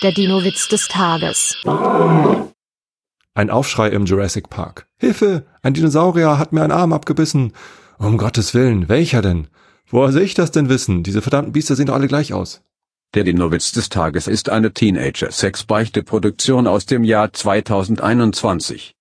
Der Dino-Witz des Tages. Ein Aufschrei im Jurassic Park. Hilfe! Ein Dinosaurier hat mir einen Arm abgebissen. Um Gottes Willen, welcher denn? Woher soll ich das denn wissen? Diese verdammten Biester sehen doch alle gleich aus. Der Dino-Witz des Tages ist eine Teenager-Sex-Beichte-Produktion aus dem Jahr 2021.